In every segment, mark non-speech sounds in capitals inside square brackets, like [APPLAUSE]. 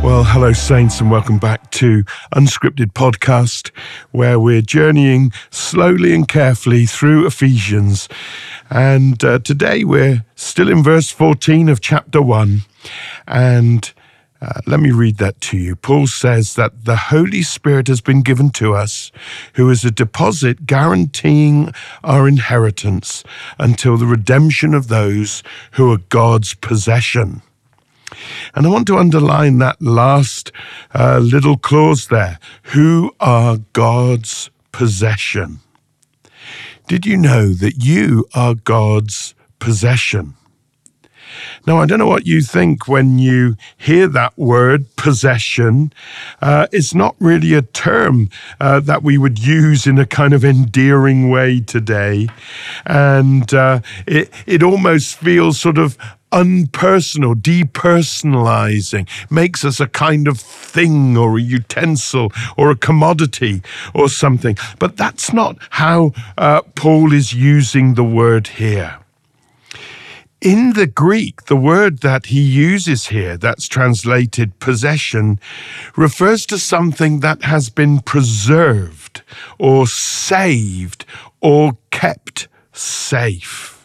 Well, hello, Saints, and welcome back to Unscripted Podcast, where we're journeying slowly and carefully through Ephesians. And uh, today we're still in verse 14 of chapter 1. And uh, let me read that to you. Paul says that the Holy Spirit has been given to us, who is a deposit guaranteeing our inheritance until the redemption of those who are God's possession. And I want to underline that last uh, little clause there who are God's possession. Did you know that you are God's possession? Now, I don't know what you think when you hear that word, possession. Uh, it's not really a term uh, that we would use in a kind of endearing way today. And uh, it, it almost feels sort of unpersonal, depersonalizing, makes us a kind of thing or a utensil or a commodity or something. But that's not how uh, Paul is using the word here. In the Greek, the word that he uses here, that's translated possession, refers to something that has been preserved or saved or kept safe.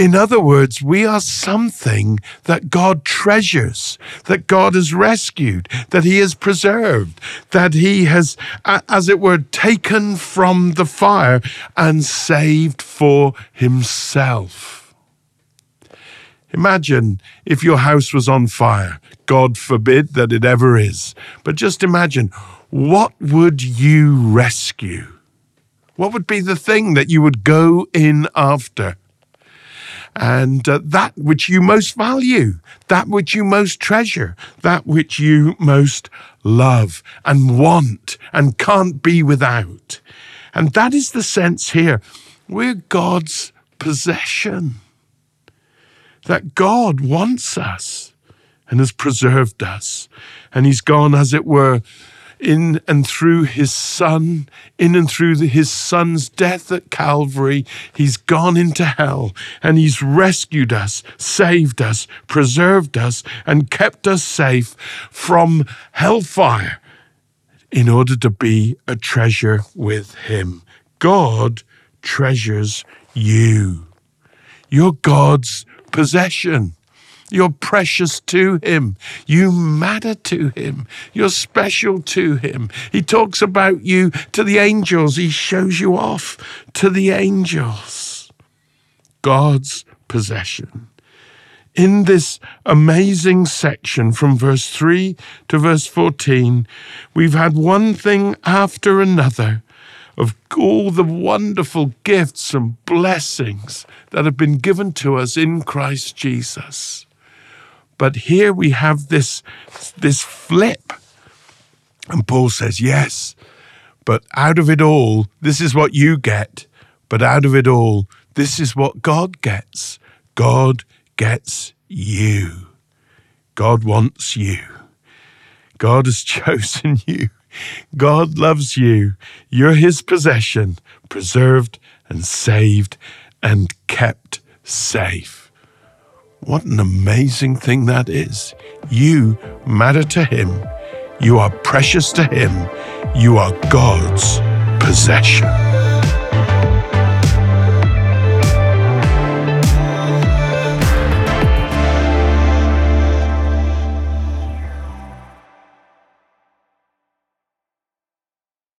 In other words, we are something that God treasures, that God has rescued, that He has preserved, that He has, as it were, taken from the fire and saved for Himself. Imagine if your house was on fire. God forbid that it ever is. But just imagine, what would you rescue? What would be the thing that you would go in after? And uh, that which you most value, that which you most treasure, that which you most love and want and can't be without. And that is the sense here. We're God's possession. That God wants us and has preserved us. And He's gone, as it were, in and through his son, in and through the, his son's death at Calvary, he's gone into hell and he's rescued us, saved us, preserved us, and kept us safe from hellfire in order to be a treasure with him. God treasures you. You're God's possession. You're precious to him. You matter to him. You're special to him. He talks about you to the angels. He shows you off to the angels. God's possession. In this amazing section from verse 3 to verse 14, we've had one thing after another of all the wonderful gifts and blessings that have been given to us in Christ Jesus. But here we have this, this flip. And Paul says, Yes, but out of it all, this is what you get. But out of it all, this is what God gets. God gets you. God wants you. God has [LAUGHS] chosen you. God loves you. You're his possession, preserved and saved and kept safe. What an amazing thing that is. You matter to Him. You are precious to Him. You are God's possession.